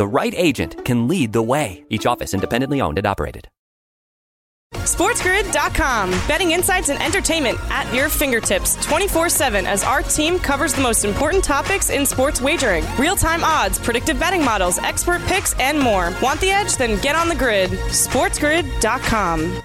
The right agent can lead the way. Each office independently owned and operated. SportsGrid.com. Betting insights and entertainment at your fingertips 24 7 as our team covers the most important topics in sports wagering real time odds, predictive betting models, expert picks, and more. Want the edge? Then get on the grid. SportsGrid.com.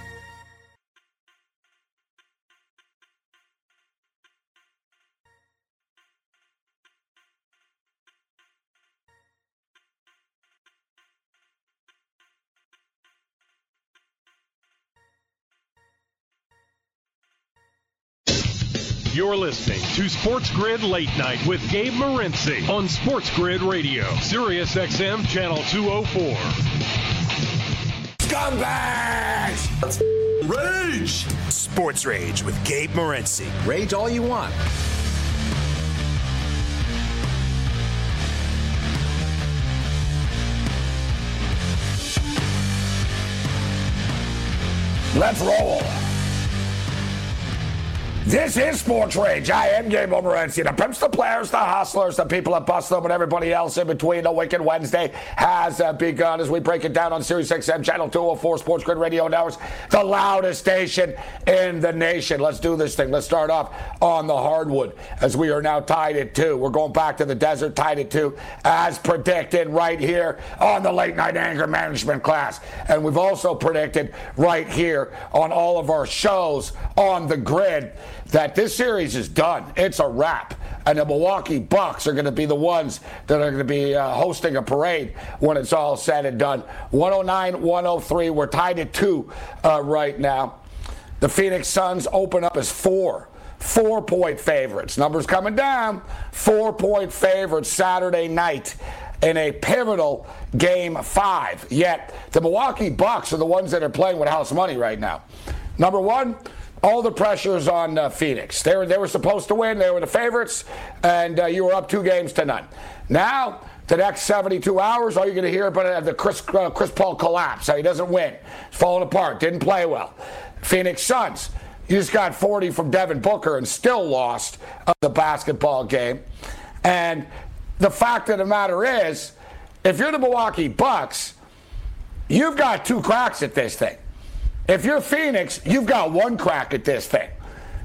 You're listening to Sports Grid Late Night with Gabe Morency on Sports Grid Radio, Sirius XM Channel 204. Scumbags! Rage! Sports Rage with Gabe Morency. Rage all you want. Let's roll. This is Sports Rage. I am Gabe Morency. The pimps, the players, the hustlers, the people that bust them, and everybody else in between. The Wicked Wednesday has uh, begun as we break it down on Sirius XM Channel 204 Sports Grid Radio Networks, the loudest station in the nation. Let's do this thing. Let's start off on the hardwood as we are now tied at two. We're going back to the desert, tied at two, as predicted right here on the late night anger management class. And we've also predicted right here on all of our shows on the grid that this series is done. It's a wrap. And the Milwaukee Bucks are going to be the ones that are going to be uh, hosting a parade when it's all said and done. 109 103. We're tied at two uh, right now. The Phoenix Suns open up as four. Four point favorites. Numbers coming down. Four point favorites Saturday night in a pivotal game five. Yet the Milwaukee Bucks are the ones that are playing with house money right now. Number one, all the pressures on uh, Phoenix. They were, they were supposed to win. They were the favorites, and uh, you were up two games to none. Now, the next 72 hours, all you're going to hear about is the Chris, uh, Chris Paul collapse. How he doesn't win. He's falling apart. Didn't play well. Phoenix Suns. You just got 40 from Devin Booker and still lost the basketball game. And the fact of the matter is, if you're the Milwaukee Bucks, you've got two cracks at this thing. If you're Phoenix, you've got one crack at this thing.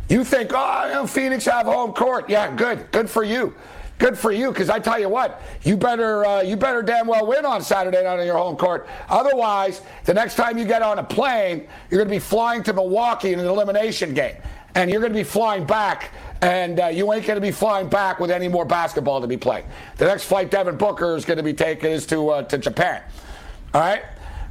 You think, oh, Phoenix have home court. Yeah, good. Good for you. Good for you, because I tell you what, you better uh, you better damn well win on Saturday night on your home court. Otherwise, the next time you get on a plane, you're going to be flying to Milwaukee in an elimination game, and you're going to be flying back, and uh, you ain't going to be flying back with any more basketball to be playing. The next flight Devin Booker is going to be taking is to uh, to Japan. All right,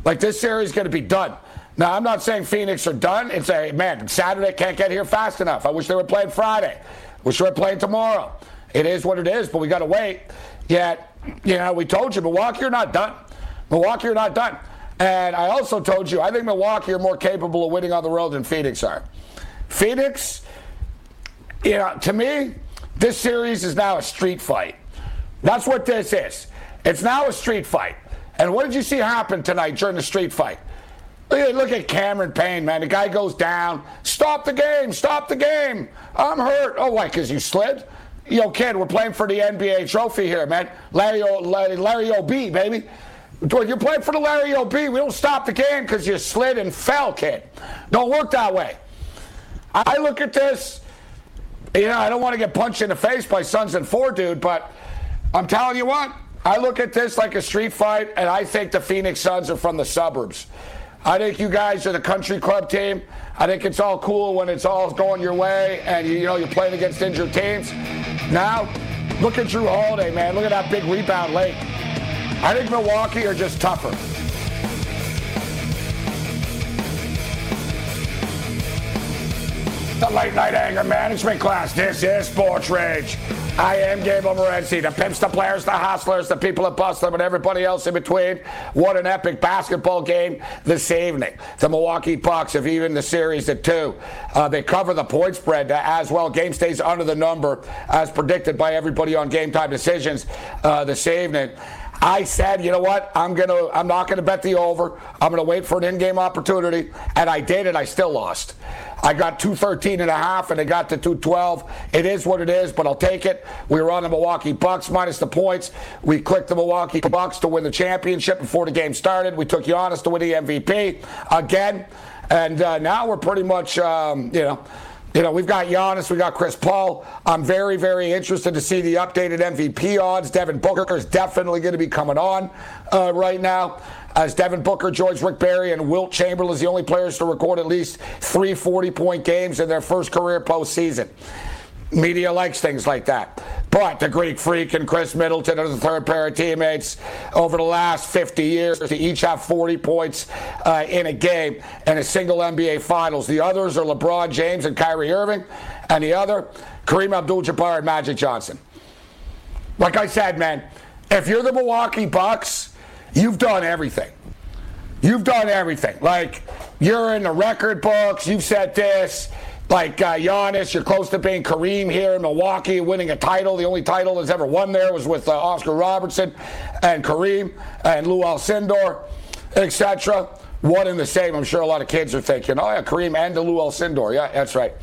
like this series is going to be done. Now, I'm not saying Phoenix are done. It's a, man, Saturday can't get here fast enough. I wish they were playing Friday. Wish they were playing tomorrow. It is what it is, but we got to wait. Yet, you know, we told you, Milwaukee are not done. Milwaukee are not done. And I also told you, I think Milwaukee are more capable of winning on the road than Phoenix are. Phoenix, you know, to me, this series is now a street fight. That's what this is. It's now a street fight. And what did you see happen tonight during the street fight? Look at, look at Cameron Payne, man. The guy goes down. Stop the game. Stop the game. I'm hurt. Oh, why? Because you slid? Yo, kid, we're playing for the NBA trophy here, man. Larry, o, Larry, Larry O.B., baby. You're playing for the Larry O.B. We don't stop the game because you slid and fell, kid. Don't work that way. I look at this, you know, I don't want to get punched in the face by Sons and Four, dude, but I'm telling you what, I look at this like a street fight, and I think the Phoenix Suns are from the suburbs. I think you guys are the country club team. I think it's all cool when it's all going your way and you know you're playing against injured teams. Now, look at Jrue Holiday, man. Look at that big rebound late. I think Milwaukee are just tougher. The late night anger management class. This is Sports Rage. I am Gabriel Morency. The pimps, the players, the hustlers, the people that bust them, and everybody else in between. What an epic basketball game this evening. The Milwaukee Bucks have even the series at two. Uh, they cover the point spread as well. Game stays under the number as predicted by everybody on Game Time Decisions uh, this evening. I said, you know what? I'm gonna. I'm not gonna bet the over. I'm gonna wait for an in-game opportunity, and I did, and I still lost. I got 213 and a half, and I got to 212. It is what it is, but I'll take it. We were on the Milwaukee Bucks minus the points. We clicked the Milwaukee Bucks to win the championship before the game started. We took Giannis to win the MVP again, and uh, now we're pretty much, um, you know. You know, we've got Giannis, we got Chris Paul. I'm very, very interested to see the updated MVP odds. Devin Booker is definitely going to be coming on uh, right now. As Devin Booker, George Rick Barry, and Wilt Chamberlain is the only players to record at least three 40 point games in their first career postseason. Media likes things like that. But the Greek Freak and Khris Middleton are the third pair of teammates over the last 50 years to each have 40 points uh, in a game and a single NBA Finals. The others are LeBron James and Kyrie Irving, and the other, Kareem Abdul Jabbar and Magic Johnson. Like I said, man, if you're the Milwaukee Bucks, you've done everything. You've done everything. Like, you're in the record books, you've said this like uh, Giannis, you're close to being Kareem here in Milwaukee, winning a title. The only title that's ever won there was with uh, Oscar Robertson and Kareem and Lou Alcindor, etc. One and the same. I'm sure a lot of kids are thinking, oh, yeah, Kareem and Lou Alcindor. Yeah, that's right.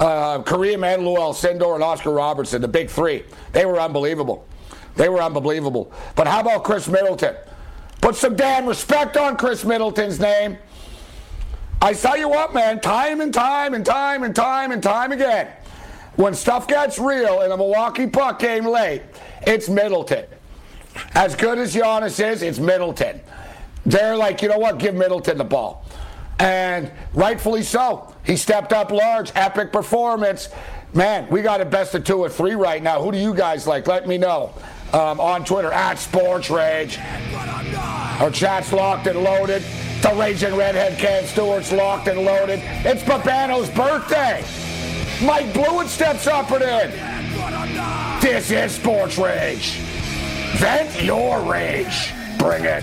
Uh, Kareem and Lou Alcindor and Oscar Robertson, the big three. They were unbelievable. They were unbelievable. But how about Khris Middleton? Put some damn respect on Khris Middleton's name. I tell you what, man, time and time and time and time and time again, when stuff gets real in a Milwaukee puck game late, it's Middleton. As good as Giannis is, it's Middleton. They're like, you know what? Give Middleton the ball. And rightfully so. He stepped up large, epic performance. Man, we got a best of two or three right now. Who do you guys like? Let me know. Um, on Twitter at Sports Rage. Our chat's locked and loaded. The Raging Redhead Cam Stewart's locked and loaded. It's Babano's birthday. Mike Blewett steps up and in. This is Sports Rage. Vent your rage. Bring it.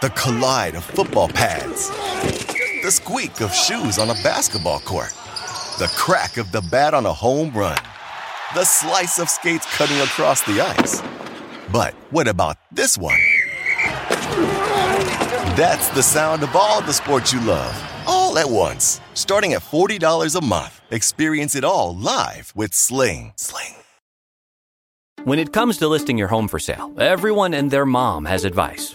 The collide of football pads. The squeak of shoes on a basketball court. The crack of the bat on a home run. The slice of skates cutting across the ice. But what about this one? That's the sound of all the sports you love, all at once. Starting at $40 a month. Experience it all live with Sling. Sling. When it comes to listing your home for sale, everyone and their mom has advice.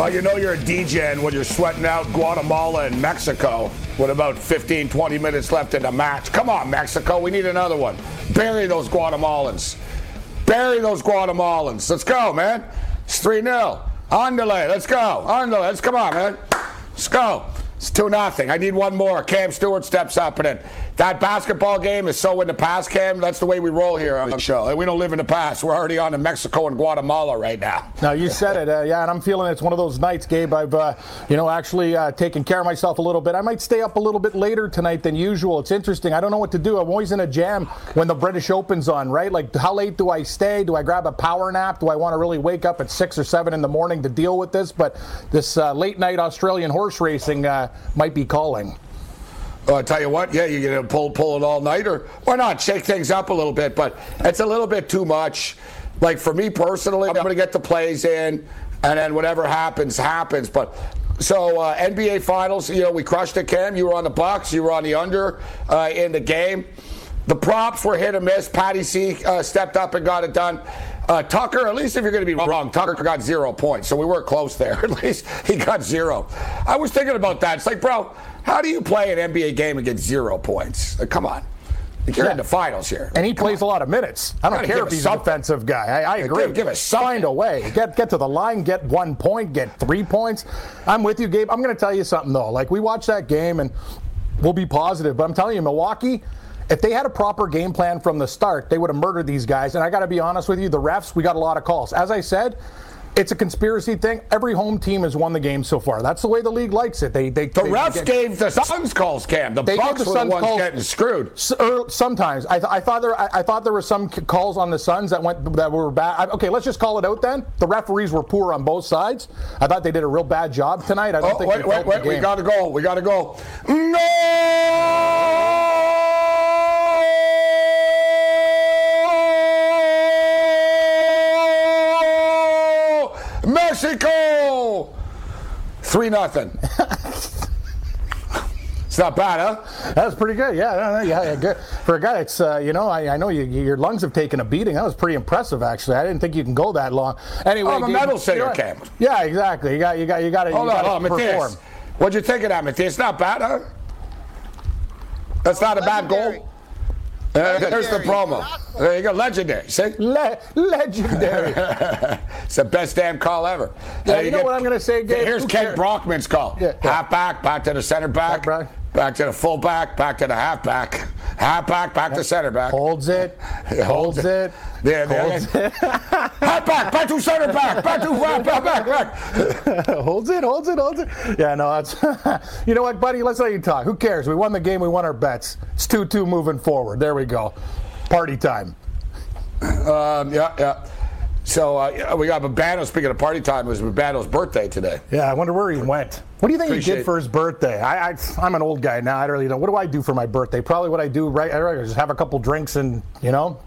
Well, you know you're a DJ when you're sweating out Guatemala and Mexico with about 15, 20 minutes left in the match. Come on, Mexico, we need another one. Bury those Guatemalans. Bury those Guatemalans. Let's go, man. It's 3 0. Andale, let's go. Andale, let's come on, man. Let's go. It's 2 nothing. I need one more. Cam Stewart steps up and then that basketball game is so in the past, Cam. That's the way we roll here on the show. We don't live in the past. We're already on to Mexico and Guatemala right now. Now you said it, uh, yeah, and I'm feeling it's one of those nights, Gabe. I've, uh, you know, actually uh, taken care of myself a little bit. I might stay up a little bit later tonight than usual. It's interesting. I don't know what to do. I'm always in a jam when the British Open's on, right? Like, how late do I stay? Do I grab a power nap? Do I want to really wake up at six or seven in the morning to deal with this? But this uh, late night Australian horse racing uh, might be calling. Well, I tell you what, yeah, you're gonna pull pull it all night, or why not shake things up a little bit? But it's a little bit too much. Like for me personally, I'm gonna get the plays in, and then whatever happens, happens. But so uh, NBA Finals, you know, we crushed it. Cam, you were on the Bucks, you were on the under uh, in the game. The props were hit or miss. Patty C uh, stepped up and got it done. Uh, Tucker, at least if you're going to be wrong, Tucker got zero points, so we were close there. at least he got zero. I was thinking about that. It's like, bro, how do you play an NBA game and get zero points? Come on. You're yeah. in the finals here. And he Come plays on. a lot of minutes. I don't care if he's something. a defensive guy. I, I agree. Give, give us. Find a way. Get get to the line, get one point, get three points. I'm with you, Gabe. I'm going to tell you something, though. Like, we watched that game, and we'll be positive, but I'm telling you, Milwaukee, if they had a proper game plan from the start, they would have murdered these guys. And I got to be honest with you, the refs, we got a lot of calls. As I said, it's a conspiracy thing. Every home team has won the game so far. That's the way the league likes it. They they the they refs get, gave the Suns calls, Cam. The Bucks the were the ones calls, getting screwed. Er, sometimes I, th- I thought there I, I, thought there were some calls on the Suns that went that were bad. I, okay, let's just call it out then. The referees were poor on both sides. I thought they did a real bad job tonight. I don't oh, think. Wait, wait, wait. We got to go. We got to go. No. Mexico! 3 nothing. It's not bad, huh? That was pretty good. Yeah, yeah, yeah good. For a guy It's uh, you know, I, I know you, your lungs have taken a beating. That was pretty impressive, actually. I didn't think you can go that long. Anyway, I'm a metal singer, you Cam. Yeah, exactly. You got, you got, you got to. Hold on, hold on, Matthias. What'd you think of that, Matthias? Not bad, huh? That's not a bad goal. There's the promo. There you go, legendary. See, Le- legendary. it's the best damn call ever. Yeah, you, you, know get, what I'm going to say, Gabe? Here's Kent Brockman's call. Yeah, yeah. Half back, back to the center back. back Back to the fullback, back back to the halfback, halfback, back back to center back. Holds it, holds it. Yeah, holds it. halfback, back to center back, back to back, back, back, back. holds it, holds it, holds it. Yeah, no, that's. you know what, buddy? Let's let you talk. Who cares? We won the game. We won our bets. It's two-two moving forward. There we go. Party time. Um, yeah, yeah. So uh, we got Babano. Speaking of party time, it was Babano's birthday today. Yeah, I wonder where he went. What do you think Appreciate he did for his birthday? I, I, am an old guy now. I don't really know. What do I do for my birthday? Probably what I do right. I just have a couple drinks and you know,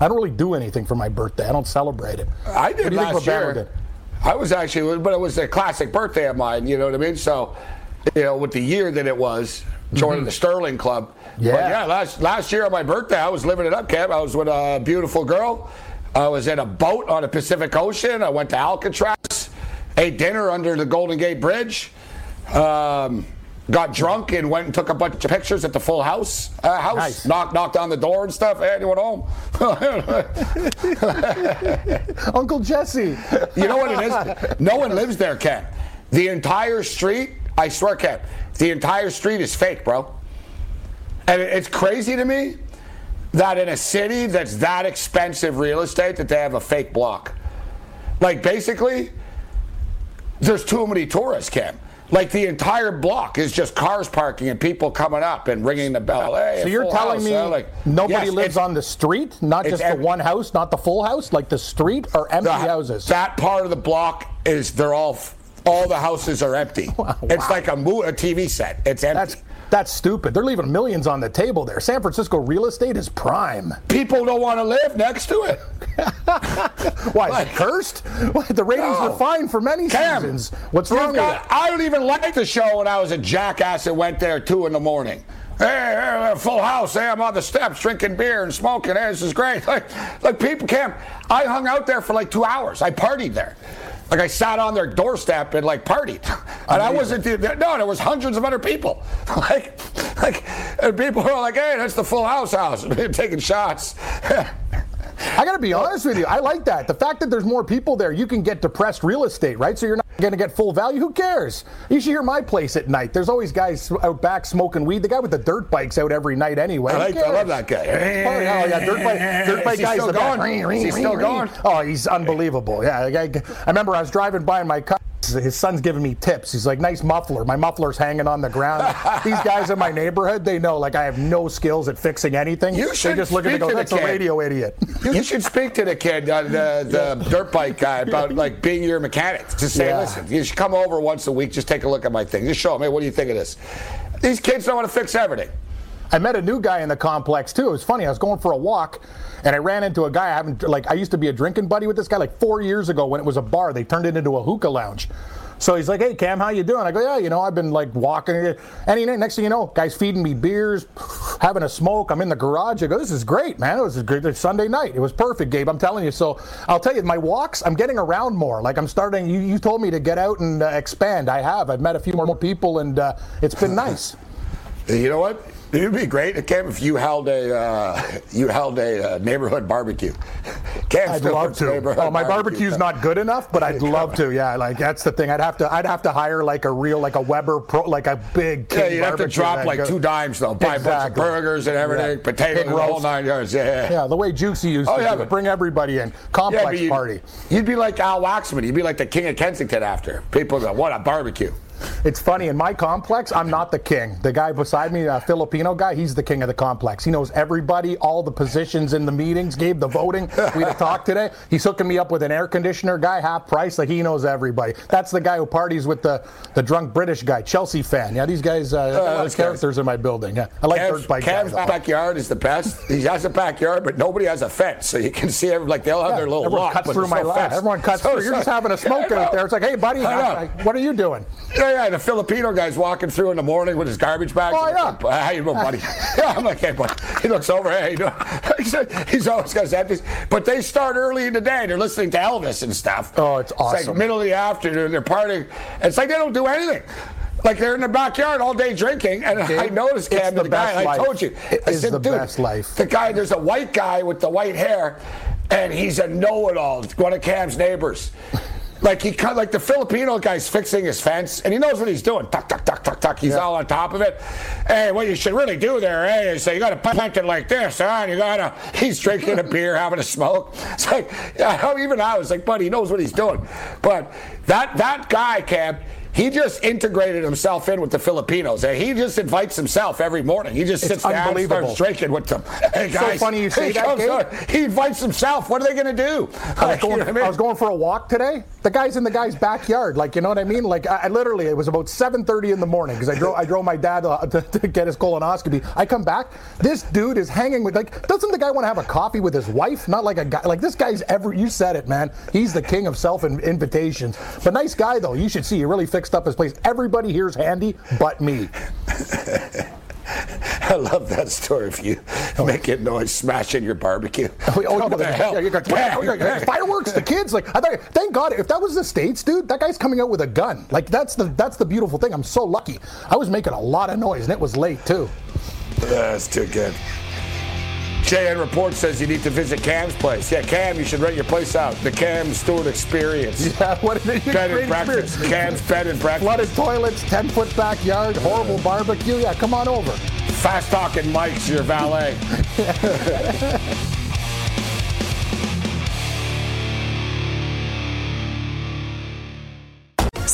I don't really do anything for my birthday. I don't celebrate it. I did last year. Did? I was actually, but it was a classic birthday of mine. You know what I mean? So, you know, with the year that it was, joining mm-hmm. the Sterling Club. Yeah, but yeah. Last last year on my birthday, I was living it up, Cam. I was with a beautiful girl. I was in a boat on the Pacific Ocean. I went to Alcatraz, ate dinner under the Golden Gate Bridge, um, got drunk and went and took a bunch of pictures at the Full House uh, house. Nice. Knocked knocked on the door and stuff. Hey, anyone home? Uncle Jesse. you know what it is? No one lives there, Ken. The entire street, I swear, Ken, the entire street is fake, bro. And it's crazy to me that in a city that's that expensive real estate that they have a fake block. Like basically, there's too many tourists, Cam. Like the entire block is just cars parking and people coming up and ringing the bell. Hey, so you're telling house, me uh, like, nobody yes, lives on the street, not just the one house, not the full house, like the street or empty the, houses. That part of the block is they're all all the houses are empty. Wow. It's like a, mo- a TV set. It's empty. That's that's stupid. They're leaving millions on the table there. San Francisco real estate is prime. People don't want to live next to it. Why, like, is it cursed? the ratings no. were fine for many Cam, seasons. What's wrong got, with it? I don't even like the show when I was a jackass that went there two in the morning. Hey, hey, full house. Hey, I'm on the steps drinking beer and smoking. Hey, this is great. Like, like people, Cam, I hung out there for like two hours. I partied there. Like I sat on their doorstep and like partied, and I wasn't. The, no, there was hundreds of other people. Like, like, and people were like, "Hey, that's the Full House house." taking shots. I got to be honest with you. I like that. The fact that there's more people there, you can get depressed real estate, right? So you're not going to get full value. Who cares? You should hear my place at night. There's always guys out back smoking weed. The guy with the dirt bikes out every night anyway. I, like, I love that guy. Oh, yeah, oh, yeah dirt bike, dirt bike guy's the best. Is he still going? Oh, he's unbelievable. Yeah, I, I remember I was driving by in my car. His son's giving me tips. He's like, nice muffler. My muffler's hanging on the ground. These guys in my neighborhood, they know like I have no skills at fixing anything. You should they just look at me go, that's a radio idiot. You should speak to the kid, uh, the, the dirt bike guy, about like being your mechanic. Just say, yeah. listen, you should come over once a week, just take a look at my thing. Just show him, hey, what do you think of this? These kids don't want to fix everything. I met a new guy in the complex too. It was funny. I was going for a walk, and I ran into a guy. I haven't like I used to be a drinking buddy with this guy like four years ago when it was a bar. They turned it into a hookah lounge. So he's like, "Hey Cam, how you doing?" I go, "Yeah, you know, I've been like walking." And he, next thing you know, guys feeding me beers, having a smoke. I'm in the garage. I go, "This is great, man. It was a great Sunday night. It was perfect, Gabe. I'm telling you." So I'll tell you, my walks, I'm getting around more. Like I'm starting. You, you told me to get out and uh, expand. I have. I've met a few more people, and uh, it's been nice. You know what? It'd be great, Cam, if you held a uh, you held a uh, neighborhood barbecue. Cam I'd love to. Oh, my barbecue. barbecue's not good enough, but I'd love to. Yeah, like that's the thing. I'd have to. I'd have to hire like a real, like a Weber Pro, like a big. Yeah, you'd have to drop like two dimes though. Buy exactly. a bunch of burgers and everything, yeah. potatoes, the whole nine yards. Yeah, yeah. the way Juicy used oh, to yeah, do it. Bring everybody in. Complex yeah, party. You'd be like Al Waxman. You'd be like the king of Kensington after. People go, "What a barbecue." It's funny in my complex, I'm not the king. The guy beside me, a Filipino guy, he's the king of the complex. He knows everybody, all the positions in the meetings, gave the voting. We had a talk today. He's hooking me up with an air conditioner guy, half price. Like he knows everybody. That's the guy who parties with the, the drunk British guy, Chelsea fan. Yeah, these guys, uh, uh characters guys. in my building. Yeah, I like Cavs, dirt bike Cavs guys. backyard is the best. He has a backyard, but nobody has a fence, so you can see every, like they'll have yeah, their little everyone lot. Cuts through my no lot. Everyone cuts so, through. You're so, just having a smoke out there. It's like, hey, buddy, what are you doing? Yeah, yeah. The Filipino guy's walking through in the morning with his garbage bag. Oh, yeah. Like, how you doing, buddy? yeah, I'm like, hey, buddy. He looks over, hey, you he's always got his empties. But they start early in the day. They're listening to Elvis and stuff. Oh, it's awesome. It's like middle of the afternoon. They're partying. It's like they don't do anything. Like they're in the backyard all day drinking, and Dude, I noticed Cam, the, the guy. Life. I told you, it I said, the Dude, best life. The guy, there's a white guy with the white hair, and he's a know-it-all. One of Cam's neighbors. Like he cut like the Filipino guy's fixing his fence and he knows what he's doing. Tuck, tuck, tuck, tuck, tuck. He's yeah. all on top of it. Hey, what you should really do there, hey, is so you gotta plant it like this, huh? And you gotta he's drinking a beer, having a smoke. It's like yeah, even I was like, buddy, he knows what he's doing. But that that guy, Cam, he just integrated himself in with the Filipinos. He just invites himself every morning. He just sits down and starts drinking with them. Hey guys, so funny you say that. He invites himself. What are they going to do? I was, going, I, mean? I was, going, for a walk today. The guy's in the guy's backyard. Like you know what I mean? Like I, I literally, it was about 7:30 in the morning because I drove I drove my dad to, to, to, get his colonoscopy. I come back. This dude is hanging with like. Doesn't the guy want to have a coffee with his wife? Not like a guy. Like this guy's ever. You said it, man. He's the king of self invitations. But nice guy though. You should see. He really fixed up his place. Everybody here's handy but me. I love that story of you oh. making noise, smashing your barbecue. Oh, oh, the hell? Yeah, you got, yeah, fireworks, the kids. Like, I thought, thank God, if that was the states, dude, that guy's coming out with a gun. Like, that's the that's the beautiful thing. I'm so lucky. I was making a lot of noise, and it was late too. That's too good. JN Report says you need to visit Cam's place. Yeah, Cam, you should rent your place out. The Cam Stewart Experience. Yeah, what is it? Bed and breakfast. Cam's bed and breakfast. Flooded toilets, 10 foot backyard, horrible barbecue. Yeah, come on over. Fast talking Mike's your valet.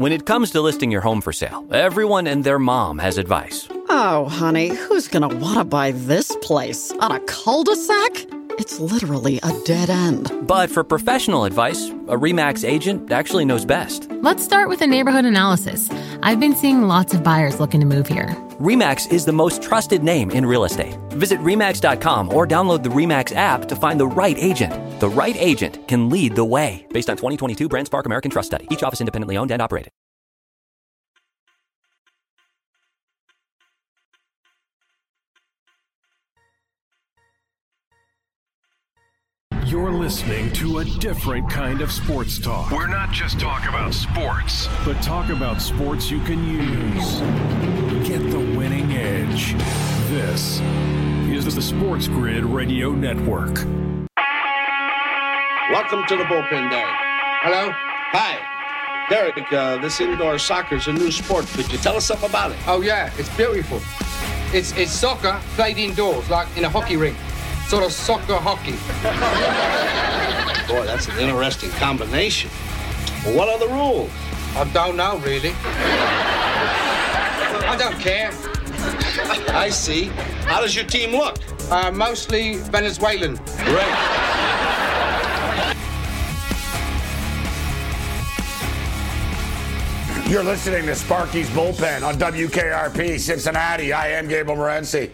When it comes to listing your home for sale, everyone and their mom has advice. Oh, honey, who's going to want to buy this place? On a cul de sac? It's literally a dead end. But for professional advice, a REMAX agent actually knows best. Let's start with a neighborhood analysis. I've been seeing lots of buyers looking to move here. REMAX is the most trusted name in real estate. Visit REMAX.com or download the REMAX app to find the right agent. The right agent can lead the way. Based on 2022 BrandSpark American Trust Study. Each office independently owned and operated. You're listening to a different kind of sports talk. We're not just talk about sports, but talk about sports you can use. Get the winning edge. This is the Sports Grid Radio Network. Welcome to the bullpen, Derek. Hello? Hi. Derek, uh, this indoor soccer is a new sport. Could you tell us something about it? Oh, yeah, it's beautiful. It's, it's soccer played indoors, like in a hockey rink sort of soccer hockey. Boy, that's an interesting combination. Well, what are the rules? I don't know, really. I don't care. I see. How does your team look? Uh, mostly Venezuelan. Great. You're listening to Sparky's Bullpen on WKRP Cincinnati. I am Gabriel Morency.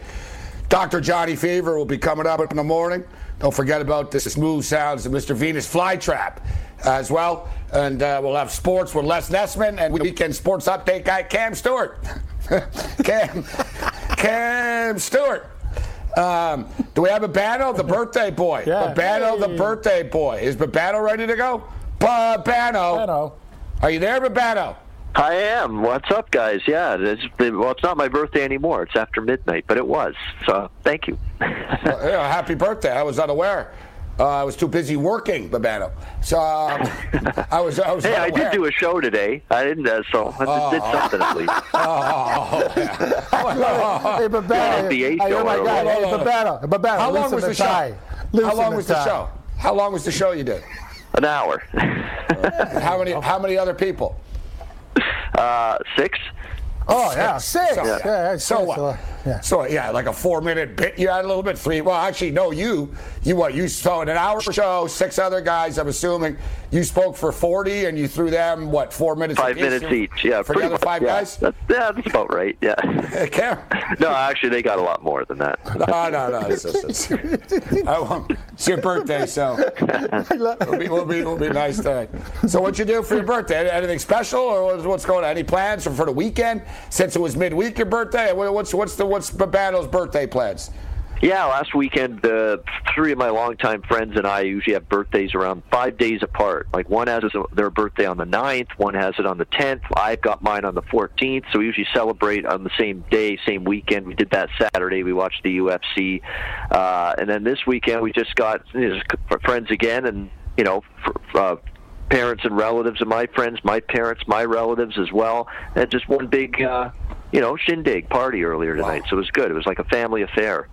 Dr. Johnny Fever will be coming up in the morning. Don't forget about the smooth sounds of Mr. Venus Flytrap as well. And uh, we'll have sports with Les Nessman and weekend sports update guy Cam Stewart. Cam, Cam Stewart. Um, do we have Babano, the birthday boy? Yeah. Babano, Hey. the birthday boy. Is Babano ready to go? Babano. Babano. Are you there, Babano? I am. What's up, guys? Yeah, it's, well, it's not my birthday anymore. It's after midnight, but it was. So thank you. Uh, yeah, happy birthday. I was unaware. Uh, I was too busy working, Babano. So um, I was. I was hey, I did do a show today. I didn't, uh, so I did something at least. Oh, yeah. Hey, Babano. Yeah, the eight hey, oh my. God. Hey, Babano. Babano. How long was the tie. show? Loosen How long was the show? How long was the show you did? An hour. How many? How many other people? uh, six. Oh, yeah. Six. So, Yeah, that's- so that's what? a lot. Yeah. So yeah, like a four-minute bit. You had a little bit three. Well, actually, no. You, you what? You so in an hour show, six other guys. I'm assuming you spoke for forty, and you threw them what? Four minutes. Five minutes each. Yeah, For the pretty other much, five yeah. guys. That's, yeah, that's about right. Yeah. Cam? no, actually, they got a lot more than that. No, no, no. It's, it's, it's, I won't. It's your birthday, so it'll be, we'll be, we'll be nice tonight. So, what you do for your birthday? Anything special, or what's- what's going on? Any plans for, for the weekend? Since it was midweek, your birthday. What's what's the what's Babano's birthday plans? Yeah, last weekend, uh, three of my longtime friends and I usually have birthdays around five days apart. Like one has their birthday on the 9th, one has it on the 10th. I've got mine on the 14th, so we usually celebrate on the same day, same weekend. We did that Saturday. We watched the UFC, uh, and then this weekend we just got you know, friends again, and you know. For, uh, parents and relatives of my friends, my parents, my relatives as well, and just one big, uh, you know, shindig party earlier tonight. So it was good. It was like a family affair.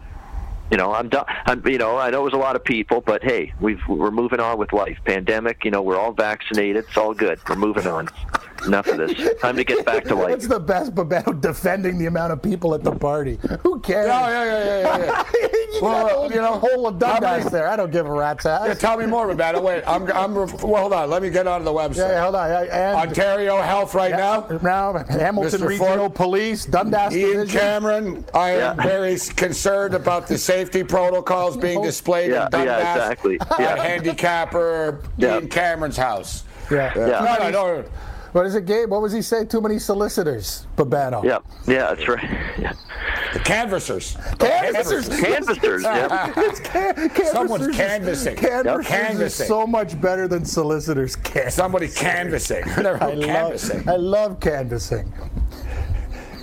You know, I'm done. I'm, you know, I know it was a lot of people, but hey, we've we're moving on with life. Pandemic, you know, we're all vaccinated. It's all good. We're moving on. Enough of this. Time to get back to life. What's the best Babano defending the amount of people at the party? Who cares? Oh, yeah, yeah, yeah, yeah. yeah. you Well, uh, got a you know, whole of how many- Dundas there. I don't give a rat's ass. Yeah, tell me more about it. Wait, I'm, I'm. Well, hold on. Let me get onto the website. Yeah, hold on. I- and- Ontario Health right now. Now, Hamilton Mr. Regional Ford. Police, Dundas Ian Division. Cameron, I am very concerned about the safety protocols being oh. displayed Yeah, in Dundas yeah, exactly. at Yeah. handicapper Yeah. Ian Cameron's house. Yeah. Yeah. No, no, no. What is it, Gabe? What was he say? Too many solicitors, Babano. Yeah, yeah, that's right. Yeah. The canvassers. Canvassers. Canvassers. Yeah. It's can- canvassers Someone's is- canvassing. Canvassers Canvassing. is so much better than solicitors. Can- Somebody canvassing. Never I heard love, canvassing. I love canvassing.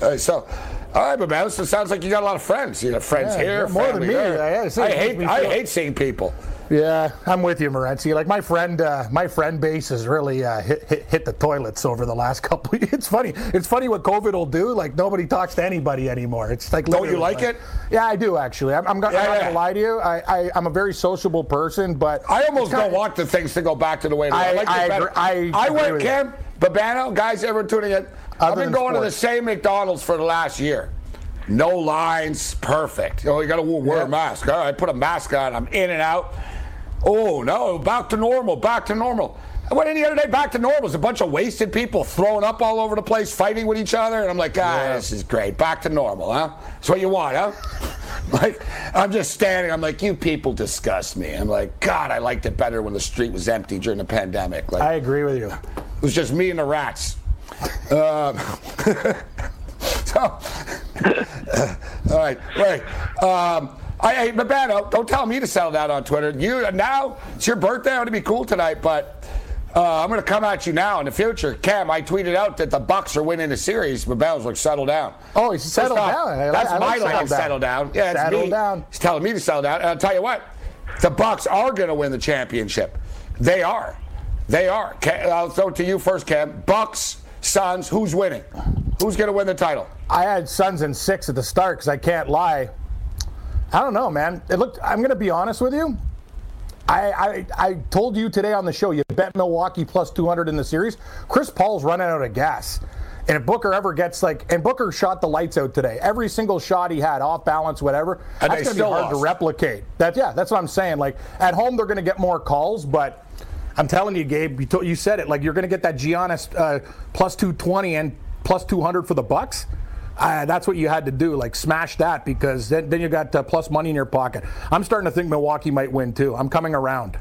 Uh, so, all right, but man, so it sounds like you got a lot of friends. You have friends Yeah, here, more than me. there. I I hate, me I hate seeing people. Yeah, I'm with you, Morency. Like my friend, uh, my friend base has really uh, hit, hit hit the toilets over the last couple. It's funny. It's funny what COVID will do. Like nobody talks to anybody anymore. It's like Don't you literally, like it? Yeah, I do actually. I'm, I'm, Yeah, I'm not gonna lie to you. I, I I'm a very sociable person, but I almost don't want the things to go back to the way they were. I- like it I better. agree- I I went, Cam. Babano, guys ever tuning in? I've been going to the same McDonald's for the last year. No lines, perfect. Oh, you got to wear Yeah. a mask. All right, I put a mask on. I'm in and out. Oh no, back to normal, back to normal. I went in the other day, back to normal. It's a bunch of wasted people throwing up all over the place, fighting with each other, and I'm like, ah, this is great. Back to normal, huh? That's what you want, huh? Like, I'm just standing. I'm like, you people disgust me. I'm like, God, I liked it better when the street was empty during the pandemic. Like, I agree with you. it was just me and the rats. Um, so, all right, wait. Um, I, hey, Babano, don't tell me to settle down on Twitter. You now it's your birthday. I want to be cool tonight, but uh, I'm going to come at you now in the future. Cam, I tweeted out that the Bucks are winning the series. Babano's like, settle down. Oh, he's settled down. like- That's I my like line. settle down. Settle down. Yeah, it's Settle me. down. He's telling me to settle down. And I'll tell you what, the Bucks are going to win the championship. They are. They are. I'll throw it to you first, Cam. Bucks, Suns. Who's winning? Who's going to win the title? I had Suns in six at the start because I can't lie. I don't know, man. It looked. I'm going to be honest with you. I, I I told you today on the show. You bet Milwaukee plus 200 in the series. Chris Paul's running out of gas. And if Booker ever gets like, and Booker shot the lights out today. Every single shot he had, off balance, whatever. And that's going to be hard to replicate. That yeah, that's what I'm saying. Like at home, they're going to get more calls, but I'm telling you, Gabe, you, you said it. Like you're going to get that Giannis uh, plus 220 and plus 200 for the Bucks. Uh, that's what you had to do, like smash that, because then, then you got uh, plus money in your pocket. I'm starting to think Milwaukee might win too. I'm coming around.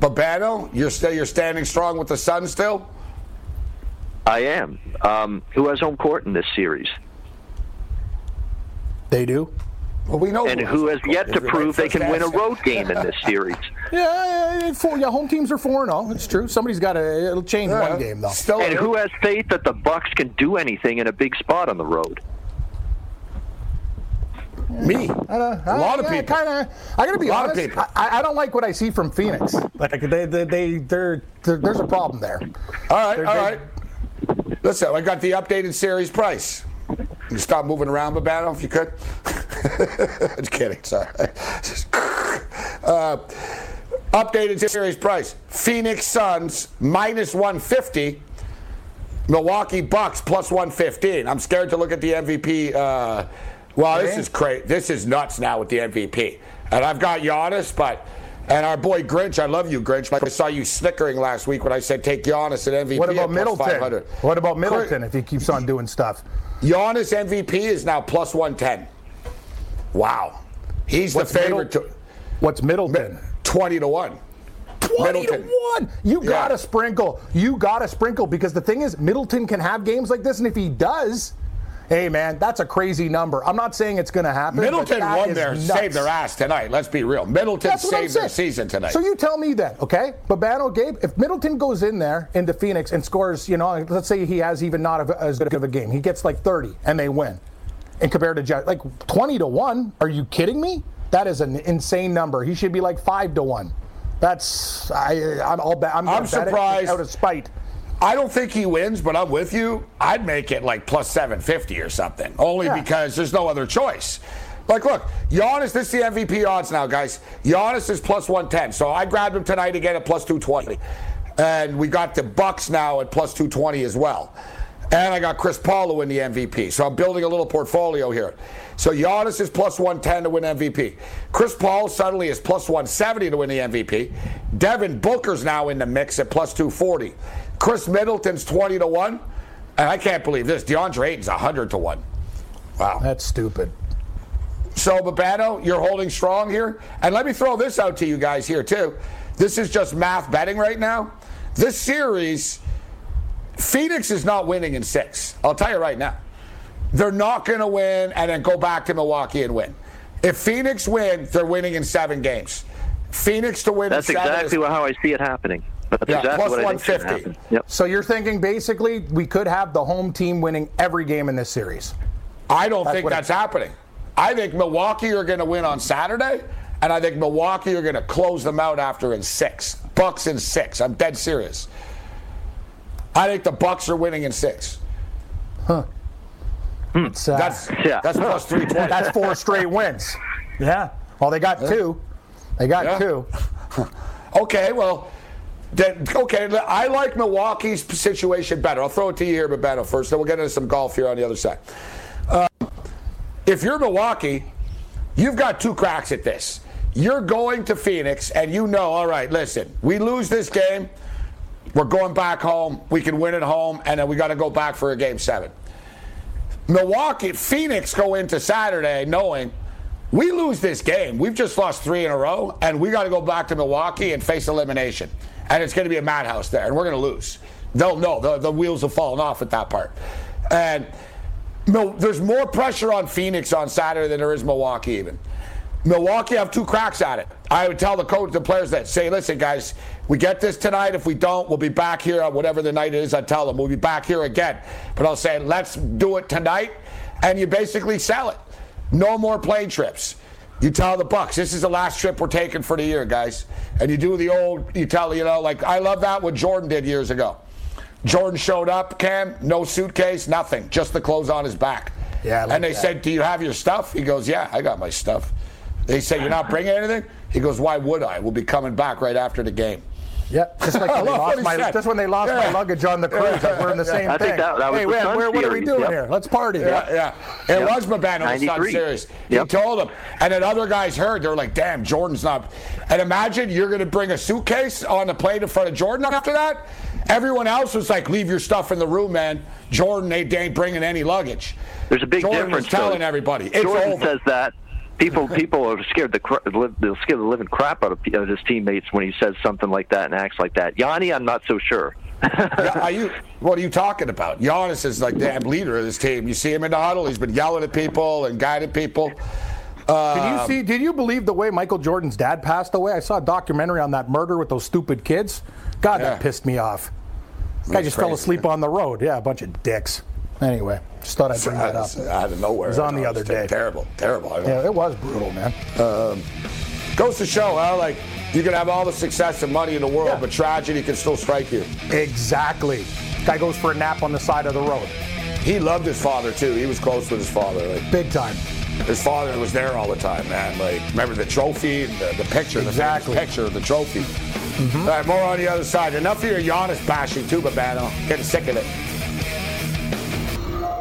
Babano, you're still you're standing strong with the Sun still. I am. Um, who has home court in this series? They do. Well, we know And who who has yet to prove they can win a road game in this series? Yeah, yeah, four, yeah, home teams are four and zero. It's true. Somebody's got to. It'll change Yeah. one game though. Still, And who has faith that the Bucks can do anything in a big spot on the road? me? I don't- A lot of yeah, people. Kinda, I gotta be A lot of honest. people. I, I don't like what I see from Phoenix. Like they, they, they, they're, they're, there's a problem there. All right, They're- all they- right. Listen, I got the updated series price. You stop moving around, Babano, if you could. Just kidding. Sorry. Just- uh, updated series price: Phoenix Suns minus 150. Milwaukee Bucks plus 115. I'm scared to look at the MVP. Uh, well, this is crazy. This is nuts now with the MVP. And I've got Giannis, but and our boy Grinch. I love you, Grinch. Like I saw you snickering last week when I said take Giannis at MVP. What at about Middleton? 500. What about Middleton if he keeps on doing stuff? Giannis MVP is now plus 110. Wow. He's What's the favorite Middle- to What's Middleton? 20 to 1. 20 Middleton. to 1. You Yeah. got to sprinkle. You got to sprinkle because the thing is, Middleton can have games like this, and if he does, hey, man, that's a crazy number. I'm not saying it's going to happen. Middleton that won their nuts. saved their ass tonight. Let's be real. Middleton saved their season tonight. So you tell me then, okay? Babano, Gabe, if Middleton goes in there into Phoenix and scores, you know, let's say he has even not a, as good of a game, he gets like 30 and they win. And compared to like 20 to 1, are you kidding me? That is an insane number. He should be like 5 to 1. That's, I, I'm all ba- I'm, I'm gonna bet it surprised. out of spite. I don't think he wins, but I'm with you. I'd make it like plus 750 or something, only Yeah. because there's no other choice. Like, look, Giannis, this is the MVP odds now, guys. Giannis is plus 110. So I grabbed him tonight again at plus 220. And we got the Bucks now at plus 220 as well. And I got Chris Paul to win the MVP. So I'm building a little portfolio here. So Giannis is plus 110 to win MVP. Chris Paul suddenly is plus 170 to win the MVP. Devin Booker's now in the mix at plus 240. Khris Middleton's 20 to 1. And I can't believe this. DeAndre Ayton's 100 to 1. Wow. That's stupid. So, Babano, you're holding strong here. And let me throw this out to you guys here, too. This is just math betting right now. This series, Phoenix is not winning in six. I'll tell you right now. They're not going to win and then go back to Milwaukee and win. If Phoenix win, they're winning in seven games. Phoenix to win That's in seven exactly is, how I see it happening. That's Yeah, exactly plus what I think 150. Yep. So you're thinking basically we could have the home team winning every game in this series. I don't That's think that's happening. I think Milwaukee are going to win on Saturday, and I think Milwaukee are going to close them out after in six. Bucks in six. I'm dead serious. I think the Bucks are winning in six. It's, uh, That's Yeah. that's plus three twenty. That's four straight wins. Yeah. Well, they got two. They got Yeah. two. Okay, well, Okay, I like Milwaukee's situation better. I'll throw it to you here, Babano, first. Then we'll get into some golf here on the other side. Uh, if you're Milwaukee, you've got two cracks at this. You're going to Phoenix, and you know, all right, listen, we lose this game, we're going back home, we can win at home, and then we got to go back for a game seven. Milwaukee, Phoenix go into Saturday knowing we lose this game. We've just lost three in a row, and we got to go back to Milwaukee and face elimination. And it's going to be a madhouse there, and we're going to lose. They'll know the, the wheels have fallen off at that part. And no there's more pressure on Phoenix on Saturday than there is Milwaukee even. Milwaukee have two cracks at it. I would tell the coach, the players that say, listen, guys, we get this tonight. If we don't, we'll be back here on whatever the night is. I tell them we'll be back here again. But I'll say, let's do it tonight, and you basically sell it. No more plane trips. You tell the Bucks, this is the last trip we're taking for the year, guys. And you do the old, you tell, you know, like I love that what Jordan did years ago. Jordan showed up, Cam, no suitcase, nothing, just the clothes on his back. Yeah, like and they that. said, "Do you have your stuff?" He goes, "Yeah, I got my stuff." They say, "You're not bringing anything?" He goes, "Why would I? We'll be coming back right after the game." Yeah, just like I when they lost my, just when they lost my luggage on the cruise, like we're in the Yeah. same I thing. think that- that was hey, the man, where, what are we doing yep. here? Let's party. Yeah, yeah. It Yep. was Mabano was Sun 93. Series. Yep. He told him. And then other guys heard. They were like, damn, Jordan's not. And imagine you're going to bring a suitcase on the plane in front of Jordan after that. Everyone else was like, leave your stuff in the room, man. Jordan, they, they ain't bringing any luggage. There's a big Jordan difference. was telling though. everybody. It's Jordan over. says that. People, people are scared the they'll scare the living crap out of, of his teammates when he says something like that and acts like that. Yanni, I'm not so sure. Yeah, are you, what are you talking about? Giannis is like damn leader of this team. You see him in the huddle. He's been yelling at people and guiding people. Did you Um, see? Did you believe the way Michael Jordan's dad passed away? I saw a documentary on that murder with those stupid kids. God, Yeah. that pissed me off. Guy That's just fell crazy, asleep on the road. Yeah, a bunch of dicks. Anyway, just thought I'd bring that up. Out of nowhere. It was on the other day. Terrible, terrible. Yeah, it was brutal, man. Um, goes to show how like you can have all the success and money in the world, Yeah. but tragedy can still strike you. Exactly. Guy goes for a nap on the side of the road. He loved his father too. He was close with his father. Like, Big time. his father was there all the time, man. Like remember the trophy, the, the picture, Exactly. the picture of the trophy. All right, more on the other side. Enough of your Giannis bashing too, Babano. Getting sick of it.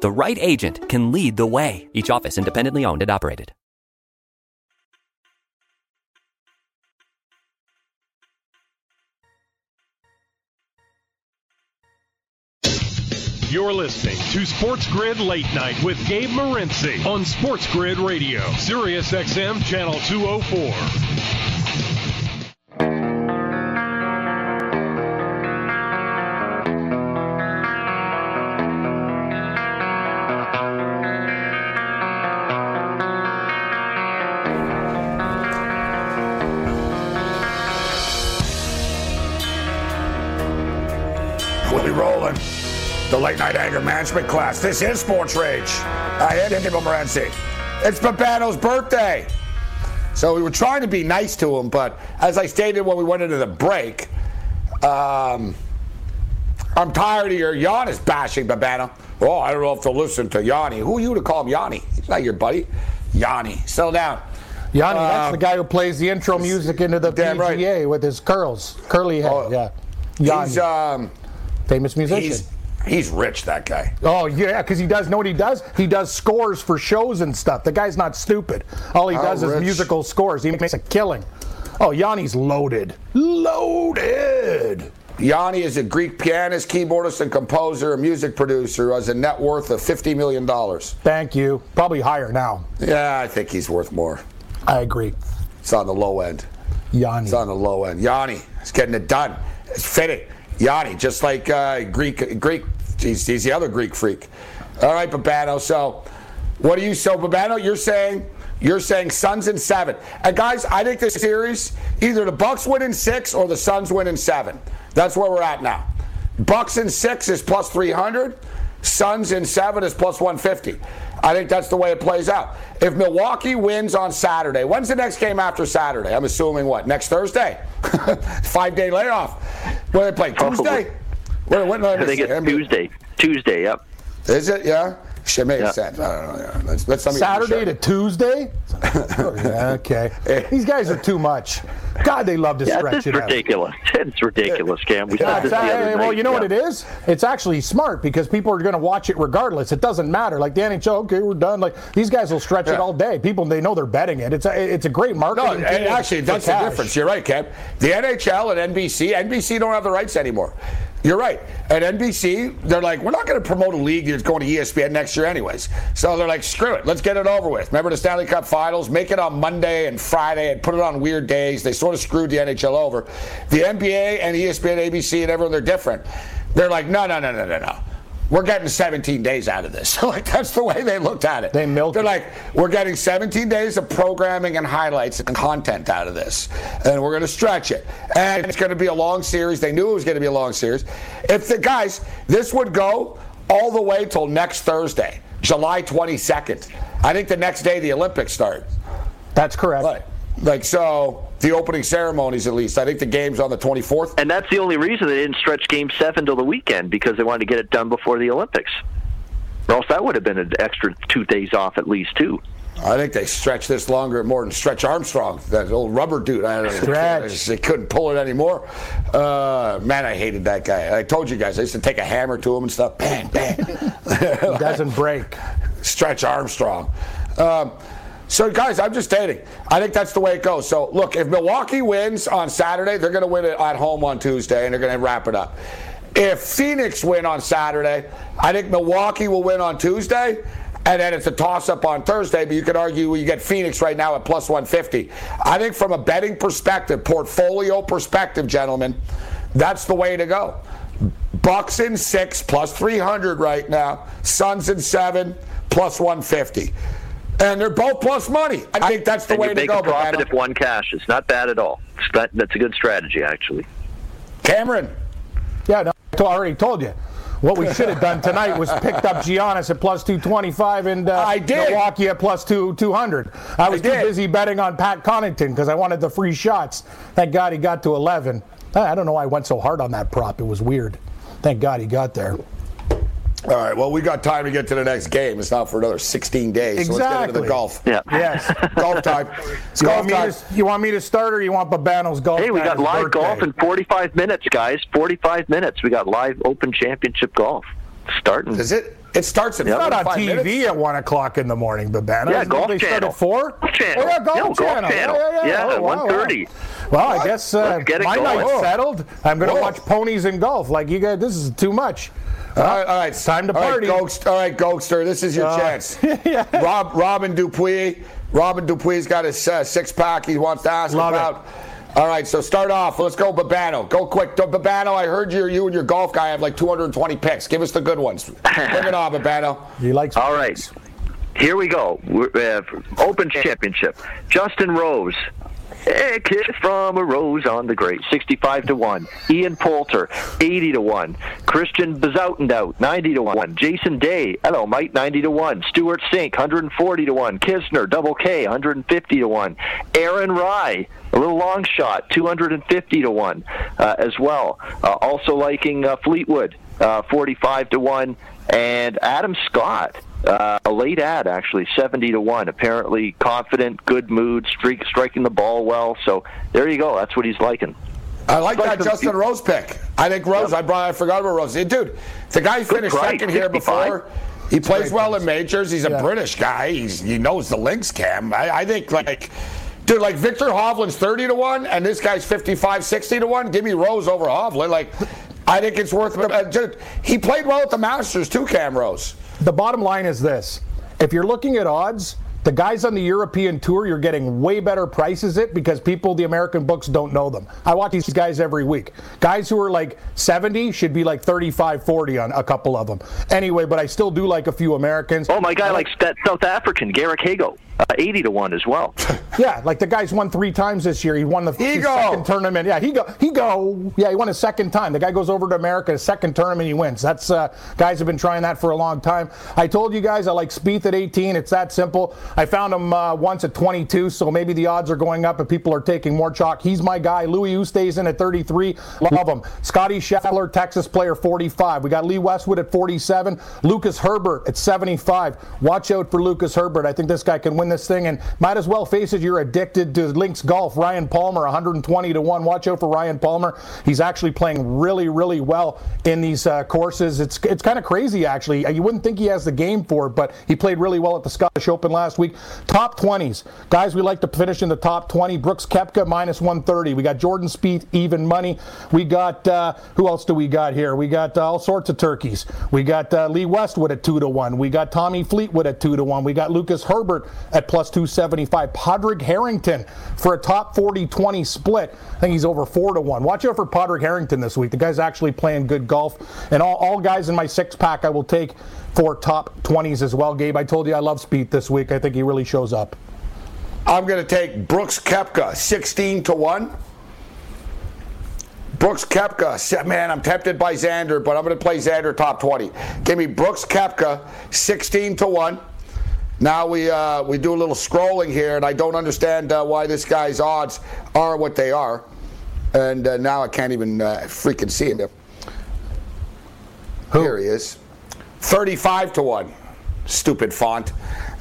The right agent can lead the way. Each office independently owned and operated. You're listening to Sports Grid Late Night with Gabe Morency on Sports Grid Radio, Sirius XM Channel 204. Rolling. The late night anger management class. This is Sports Rage. I am Andy Morency. It's Babano's birthday. So we were trying to be nice to him, but as I stated when we went into the break, um, I'm tired of your Giannis bashing, Babano. Oh, I don't know if they'll listen to Yanni. Who are you to call him Yanni? He's not your buddy. Yanni, settle down. Yanni, Uh, that's the guy who plays the intro music into the Damn right. PGA with his curls, curly hair. Oh, yeah, Yanni, He's um, famous musician. he's he's rich. That guy. Oh yeah, because he does know what he does. He does scores for shows and stuff. The guy's not stupid. All he How does is musical scores. He makes a killing. Oh, Yanni's loaded. Loaded. Yanni is a Greek pianist, keyboardist, and composer, a music producer, who has a net worth of $50 million. Thank you. Probably higher now. Yeah, I think he's worth more. I agree. It's on the low end. Yanni. It's on the low end. Yanni is getting it done. It's fitting. Yanni, just like uh, Greek, Greek. He's, he's the other Greek freak. All right, Babano. So, what do you? So, Babano, you're saying you're saying Suns in seven. And guys, I think this series either the Bucks win in six or the Suns win in seven. That's where we're at now. Bucks in six is plus 300. Suns in seven is plus 150. I think that's the way it plays out. If Milwaukee wins on Saturday, when's the next game after Saturday? I'm assuming what? Next Thursday? Five day layoff. When they play? Tuesday? When, when, I think it's Tuesday. Tuesday, yep. Is it? Yeah? Should make Yeah. sense. I don't know. Yeah. Let's, let's, let me- Saturday to Tuesday? Oh, okay. These guys are too much. God, they love to Yeah, stretch it's it out. ridiculous. It's ridiculous, Cam. We Yeah, said this the it's- other hey, night. well, you know what it is? It's actually smart because people are going to watch it regardless. It doesn't matter. Like the NHL, okay, we're done. Like these guys will stretch it all day. People, they know they're betting it. It's a, it's a great No, marketing. and actually, that's the cash. difference. You're right, Kev. The NHL and NBC, NBC don't have the rights anymore. You're right. At NBC, they're like, we're not going to promote a league that's going to ESPN next year, anyways. So they're like, screw it, let's get it over with. Remember the Stanley Cup Finals? Make it on Monday and Friday and put it on weird days. They sort of screwed the NHL over. The NBA and ESPN, ABC, and everyone, they're different. They're like, no, no, no, no, no, no. We're getting 17 days out of this. like that's the way they looked at it. They milked. They're like, we're getting 17 days of programming and highlights and content out of this, and we're going to stretch it. And it's going to be a long series. They knew it was going to be a long series. If the guys, this would go all the way till next Thursday, July 22nd. I think the next day the Olympics start. That's correct. Like, like so, the opening ceremonies at least. I think the game's on the 24th. And that's the only reason they didn't stretch Game 7 till the weekend, because they wanted to get it done before the Olympics. Or else that would have been an extra two days off at least, too. I think they stretched this longer more than Stretch Armstrong, that old rubber dude. I don't. Stretch. They couldn't pull it anymore. Uh, man, I hated that guy. I told you guys, I used to take a hammer to him and stuff. Bang, bang. It doesn't break. Stretch Armstrong. Um, so, guys, I'm just stating. I think that's the way it goes. So, look, if Milwaukee wins on Saturday, they're going to win it at home on Tuesday, and they're going to wrap it up. If Phoenix win on Saturday, I think Milwaukee will win on Tuesday, and then it's a toss-up on Thursday. But you could argue you get Phoenix right now at plus 150. I think from a betting perspective, portfolio perspective, gentlemen, that's the way to go. Bucks in six plus 300 right now. Suns in seven plus 150. And they're both plus money. I think that's the and way you to make go. a profit if one cash. cashes. Not bad at all. Not- that's a good strategy, actually. Cameron. Yeah, no, I already told you. What we should have done tonight was picked up Giannis at plus 225 and uh, I did. Milwaukee at plus two, 200. I was I too busy betting on Pat Connaughton because I wanted the free shots. Thank God he got to 11. I I don't know why I went so hard on that prop. It was weird. Thank God he got there. All right. Well, we got time to get to the next game. It's not for another 16 days. So let's get into the golf. Yeah. Yes. golf time. It's You golf want, time. to, you want me to start or you want Babano's golf? Hey, we got live birthday? golf in 45 minutes, guys. 45 minutes. We got live Open Championship golf starting. Is it? It starts at It's not on TV minutes? at 1 o'clock in the morning, Babano. Yeah, Isn't Golf they start Channel. at 4? Golf Channel. Oh, yeah, Golf Yeah, Golf Channel. Channel. Yeah, yeah, yeah. Yeah, Oh, wow, 1:30. wow. Well, I guess uh, Let's get it my going. night's settled. I'm going to watch ponies and golf. Like, you guys, this is too much. All right, all right. It's time to All right, party. Ghost, all right, Ghoster, this is your Uh, chance. yeah. Rob, Robin Dupuis. Robin Dupuy's got his uh, six pack he wants to ask Love it. about. All right, so start off. Let's go, Babano. Go quick. Babano, I heard you, you and your golf guy have like 220 picks. Give us the good ones. Bring it on, Babano. He likes All right. Here we go. We're, uh, Open Championship. Justin Rose. A kiss from a rose on the grate, 65 to 1. Ian Poulter, 80 to 1. Christiaan Bezuidenhout, 90 to 1. Jason Day, hello, Mike, 90 to 1. Stewart Cink, 140 to 1. Kisner, double K, 150 to 1. Aaron Rai, a little long shot, 250 to 1 uh, as well. Uh, also liking uh, Fleetwood. uh, 45 to 1. And Adam Scott, uh, a late ad actually, 70 to 1. Apparently confident, good mood, streak, striking the ball well. So there you go. That's what he's liking. I like that Justin Rose pick. I think Rose. Yep. I brought. I forgot about Rose. Dude, the guy finished second here before. He plays well in majors. He's a yeah. British guy. He's, he knows the links, Cam. I, I think like. Dude, like Viktor Hovland's 30 to 1 and this guy's 55, 60 to 1. Give me Rose over Hovland. Like, I think it's worth it. Uh, he played well at the Masters too, Cam Rose. The bottom line is this if you're looking at odds, the guys on the European tour, you're getting way better prices it because people, the American books, don't know them. I watch these guys every week. Guys who are like 70 should be like 35, 40 on a couple of them. Anyway, but I still do like a few Americans. Oh, my guy likes that South African, Garrick Higgo uh, 80 to 1 as well. yeah, like the guy's won three times this year. He won the second tournament. Yeah, he go, he go. Yeah, he won a second time. The guy goes over to America, a second tournament, he wins. That's uh, guys have been trying that for a long time. I told you guys I like Spieth at 18. It's that simple. I found him uh, once at 22, so maybe the odds are going up and people are taking more chalk. He's my guy. Louis Oosthuizen at 33. Love him. Scotty Scheffler, Texas player, 45. We got Lee Westwood at 47. Lucas Herbert at 75. Watch out for Lucas Herbert. I think this guy can win this thing, and might as well face it, you're addicted to links golf. Ryan Palmer, 120 to one. Watch out for Ryan Palmer. He's actually playing really, really well in these uh, courses. It's it's kind of crazy actually. You wouldn't think he has the game for it, but he played really well at the Scottish Open last week. Top 20s, guys. We like to finish in the top 20. Brooks Koepka minus 130. We got Jordan Spieth even money. We got uh, who else do we got here? We got uh, all sorts of turkeys. We got uh, Lee Westwood at two to one. We got Tommy Fleetwood at two to one. We got Lucas Herbert at plus 275. Padraig Harrington for a top 40 20 split. I think he's over 4 to 1. Watch out for Padraig Harrington this week. The guy's actually playing good golf. And all, all guys in my six pack I will take for top 20s as well. Gabe, I told you I love Spieth this week. I think he really shows up. I'm going to take Brooks Koepka 16 to 1. Brooks Koepka, man, I'm tempted by Xander, but I'm going to play Xander top 20. Give me Brooks Koepka 16 to 1. Now we uh, we do a little scrolling here, and I don't understand uh, why this guy's odds are what they are. And uh, now I can't even uh, freaking see him. Who? Here he is, thirty-five to one. Stupid font.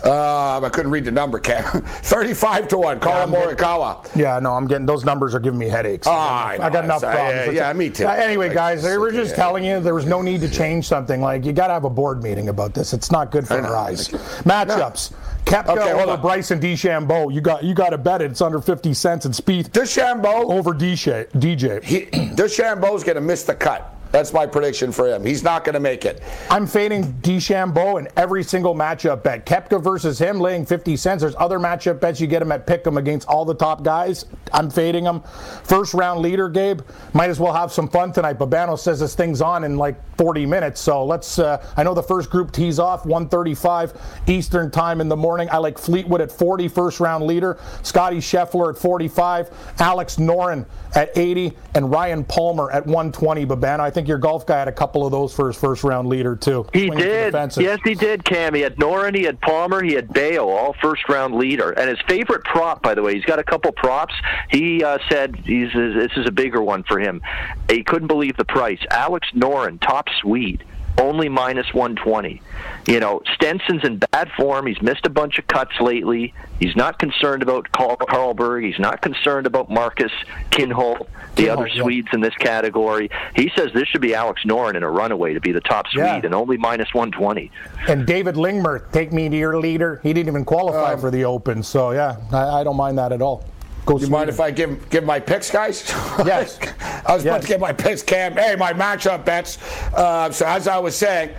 Uh, I couldn't read the number, Cam. 35 to 1. Collin yeah, Morikawa. Yeah, no, I'm getting those numbers are giving me headaches. Oh, I, I got enough uh, problems. Yeah, yeah, me too. Uh, anyway, guys, they were just telling you there was no need to change something. Like, you got to have a board meeting about this. It's not good for our eyes. Matchups. No. Koepka okay, over Bryson DeChambeau. You got you got to bet it. It's under 50 cents. And Spieth DeChambeau over DJ. DJ. He, DeChambeau's going to miss the cut. That's my prediction for him. He's not going to make it. I'm fading DeChambeau in every single matchup bet. Koepka versus him, laying 50 cents. There's other matchup bets you get him at pick him against all the top guys. I'm fading him. First round leader, Gabe. Might as well have some fun tonight. Babano says this thing's on in like 40 minutes. So let's. Uh, I know the first group tees off 1:35 Eastern time in the morning. I like Fleetwood at 40, first round leader. Scotty Scheffler at 45. Alex Noren at 80, and Ryan Palmer at 120. Babano. I think think your golf guy had a couple of those for his first round leader too. He did. Yes, he did. Cam. He had Noren, he had Palmer, he had Bayo, all first round leader. And his favorite prop, by the way, he's got a couple props. He uh, said he's this is a bigger one for him. He couldn't believe the price. Alex Noren, top Swede only minus 120. You know, Stenson's in bad form. He's missed a bunch of cuts lately. He's not concerned about Carl Karlberg. He's not concerned about Marcus Kinhult, the Kinhult, other yeah. Swedes in this category. He says this should be Alex Noren in a runaway to be the top Swede yeah. and only minus 120. And David Lingmerth, take me to your leader. He didn't even qualify um, for the Open. So, yeah, I, I don't mind that at all. Go you mind if I give give my picks, guys? Yes. I was yes. about to give my picks, Cam. Hey, my matchup bets. Uh, so as I was saying,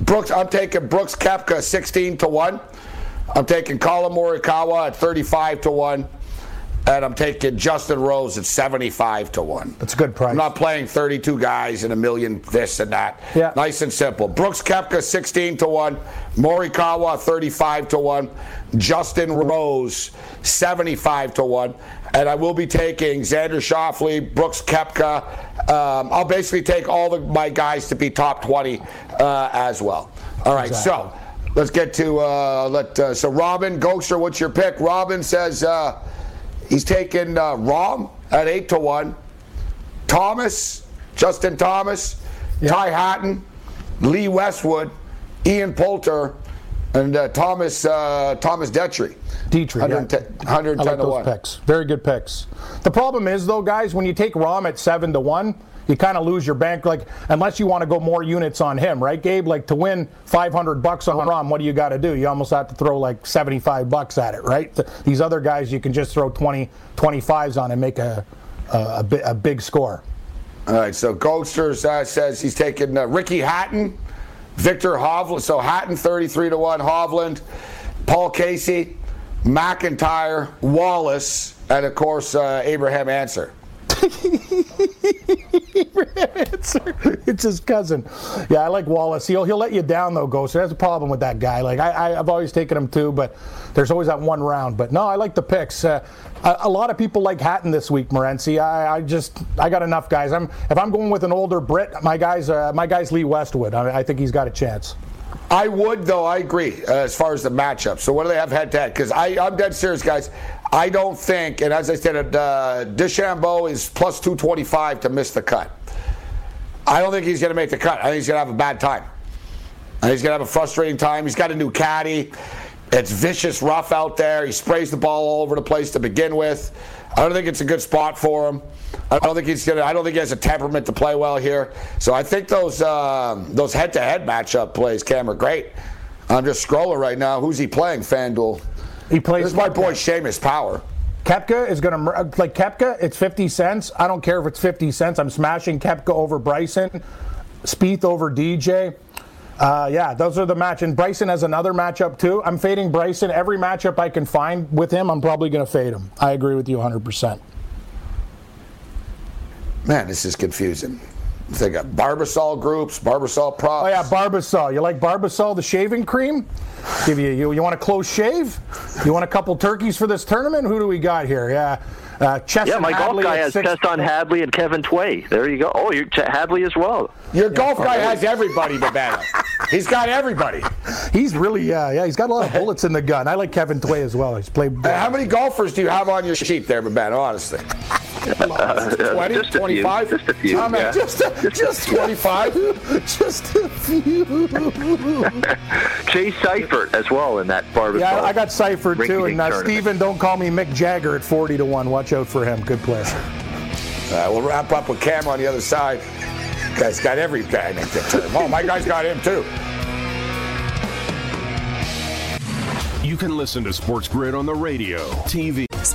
Brooks, I'm taking Brooks Koepka 16 to one. I'm taking Collin Morikawa at 35 to one. And I'm taking Justin Rose at 75 to 1. That's a good price. I'm not playing 32 guys and a million this and that. Yeah. Nice and simple. Brooks Koepka 16 to 1. Morikawa 35 to 1. Justin Rose 75 to 1. And I will be taking Xander Schauffele, Brooks Koepka. Um, I'll basically take all the, my guys to be top 20 uh, as well. All right, exactly. so let's get to uh, let. Uh, so Robin Gosher, what's your pick? Robin says uh, He's taken uh, Rahm at 8 to 1. Thomas, Justin Thomas, Ty Hatton, Lee Westwood, Ian Poulter, and uh, Thomas uh, Thomas Detry. Dietrich, 110, yeah. 110 I like to those 1. picks. Very good picks. The problem is though, guys, when you take Rahm at seven to one, you kind of lose your bank. Like unless you want to go more units on him, right, Gabe? Like to win 500 bucks on Rahm, what do you got to do? You almost have to throw like 75 bucks at it, right? Th- These other guys, you can just throw 20, 25s on and make a a, a, bi- a big score. All right, so Ghosters uh, says he's taking uh, Ricky Hatton, Viktor Hovland. So Hatton 33 to 1, Hovland, Paul Casey, MacIntyre, Wallace, and of course uh, Abraham Ancer. it's his cousin. Yeah, I like Wallace. He'll he'll let you down though, Ghost. That's a problem with that guy. Like I, I I've always taken him too, but there's always that one round. But no, I like the picks. Uh, a, a lot of people like Hatton this week, Morency. I, I just I got enough guys. I'm if I'm going with an older Brit, my guys uh, my guys Lee Westwood. I, I think he's got a chance. I would, though, I agree uh, as far as the matchup. So, what do they have head to head? Because I'm dead serious, guys. I don't think, and as I said, uh, DeChambeau is plus 225 to miss the cut. I don't think he's going to make the cut. I think he's going to have a bad time. I think he's going to have a frustrating time. He's got a new caddy. It's vicious rough out there. He sprays the ball all over the place to begin with. I don't think it's a good spot for him. I don't think he's gonna. I don't think he has a temperament to play well here. So I think those um, those head-to-head matchup plays, Cam, are great. I'm just scrolling right now. Who's he playing? FanDuel. He plays. This is my boy Seamus Power. Koepka is going to like Koepka. It's 50 cents. I don't care if it's 50 cents. I'm smashing Koepka over Bryson, Spieth over DJ. Uh, yeah, those are the match. And Bryson has another matchup too. I'm fading Bryson. Every matchup I can find with him, I'm probably going to fade him. I agree with you 100%. Man, this is confusing. They got Barbasol groups, Barbasol props. Oh yeah, Barbasol. You like Barbasol, the shaving cream? Give you you, you want a close shave? You want a couple turkeys for this tournament? Who do we got here? Yeah, uh, Chesson Yeah, my golf Hadley guy has six- Chesson Hadley and Kevin Tway. There you go. Oh, you Hadley as well. Your golf guy has everybody, Babano. He's got everybody. He's really yeah yeah. He's got a lot of bullets in the gun. I like Kevin Tway as well. He's played. Uh, how many golfers do you have on your sheet there, Babano? Honestly. Uh, 20, just a few, Just a few. Man, yeah. just, just 25? just a few. Chase Seiffert as well in that Barbasol. Yeah, I got Seiffert too. And uh. Steven, don't call me Mick Jagger at 40 to 1. Watch out for him. Good player. All right, we'll wrap up with Cam on the other side. Guy's got every guy in the term. Oh, my guy's got him too. You can listen to Sports Grid on the radio, TV.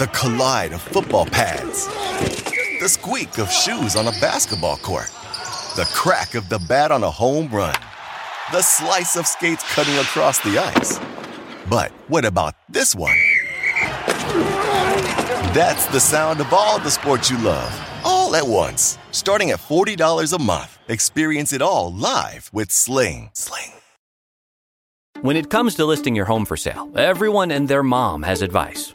The collide of football pads. The squeak of shoes on a basketball court. The crack of the bat on a home run. The slice of skates cutting across the ice. But what about this one? That's the sound of all the sports you love, all at once. Starting at $40 a month. Experience it all live with Sling. Sling. When it comes to listing your home for sale, everyone and their mom has advice.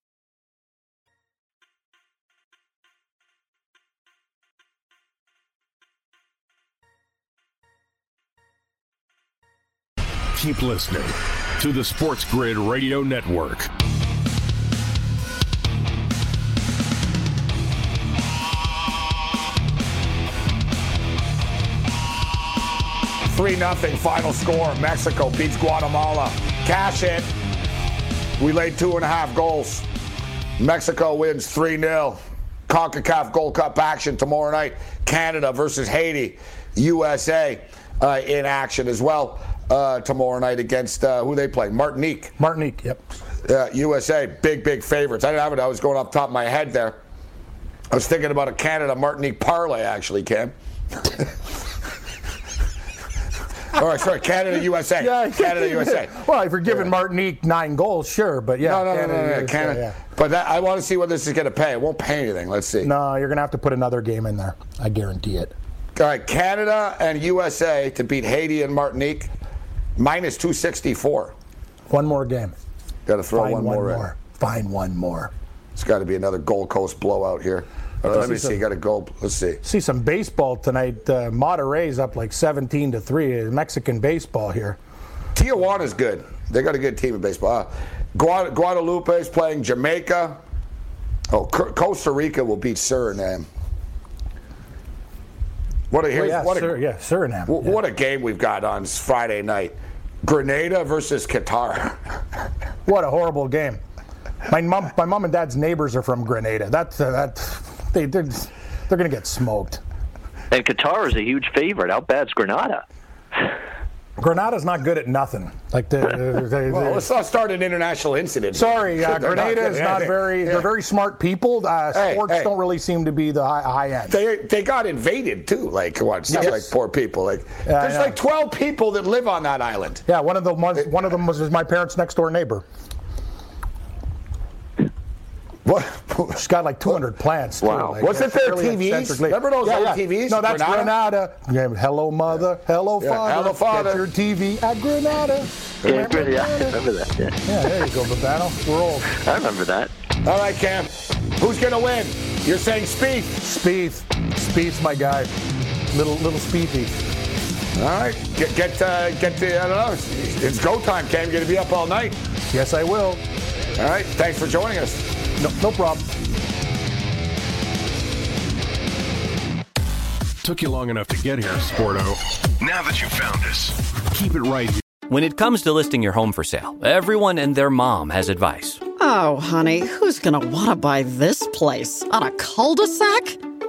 Keep listening to the Sports Grid Radio Network. Three nothing final score. Mexico beats Guatemala. Cash it. We laid two and a half goals. Mexico wins 3 0. CONCACAF Gold Cup action tomorrow night. Canada versus Haiti. USA uh, in action as well. Uh, tomorrow night against uh, who they play? Martinique. Martinique, yep. Uh, USA, big, big favorites. I didn't have it. I was going off the top of my head there. I was thinking about a Canada Martinique parlay, actually, Cam. All right, sorry, Canada, USA. Yeah, Canada, USA. well, if you're giving Martinique nine goals, sure, but yeah. No, no, no, Canada, no, no, USA, Canada. yeah. But that, I want to see what this is going to pay. It won't pay anything. Let's see. No, you're going to have to put another game in there. I guarantee it. All right, Canada and USA to beat Haiti and Martinique, minus 264. One more game. Got to throw Find one, one more, more. Find one more. It's got to be another Gold Coast blowout here. Right, let me see see. some- Got a goal. Let's see. See some baseball tonight. Uh, Monterrey's up like 17 to 3. Mexican baseball here. Tijuana's good. They got a good team in baseball. Uh, Guadeloupe is playing Jamaica. Oh, Co- Costa Rica will beat Suriname. What a here's, yeah, what a Sur- yeah, Suriname. wh- what a game we've got on Friday night. Grenada versus Qatar. What a horrible game. My mom, my mom and dad's neighbors are from Grenada. That's uh, that. They they're, they're going to get smoked. And Qatar is a huge favorite. How bad's Granada? Grenada's not good at nothing. Like the, the- the- well, let's not start an international incident. Sorry, uh, Grenada good is not very. Yeah. They're very smart people. Uh, Hey, sports hey. don't really seem to be the high, high end. They they got invaded too. Like what? Yes. like poor people. Like there's like 12 people that live on that island. Yeah, one of the one of them was my parents' next door neighbor. What? She's got like 200 plants. Too. Wow. Like, Wasn't it's there TVs? Remember those yeah, old yeah. TVs? No, that's Granada. Grenada. Yeah, hello, mother. Hello, Yeah, father. hello, father. Get your TV at Granada. Yeah, Remember yeah, I remember that. Yeah. Yeah, there you go, Babano. We're old. I remember that. All right, Cam. Who's gonna win? You're saying Spieth. Spieth. Spieth's my guy. Little little Spiethy. All right. Get get uh, get the I don't know. It's, it's go time, Cam. You're gonna be up all night. Yes, I will. All right. Thanks for joining us. No, no problem. Took you long enough to get here, Sporto. Now that you found us, Keep it right here. When it comes to listing your home for sale, everyone and their mom has advice. Oh, honey, who's going to want to buy this place? On a cul de sac?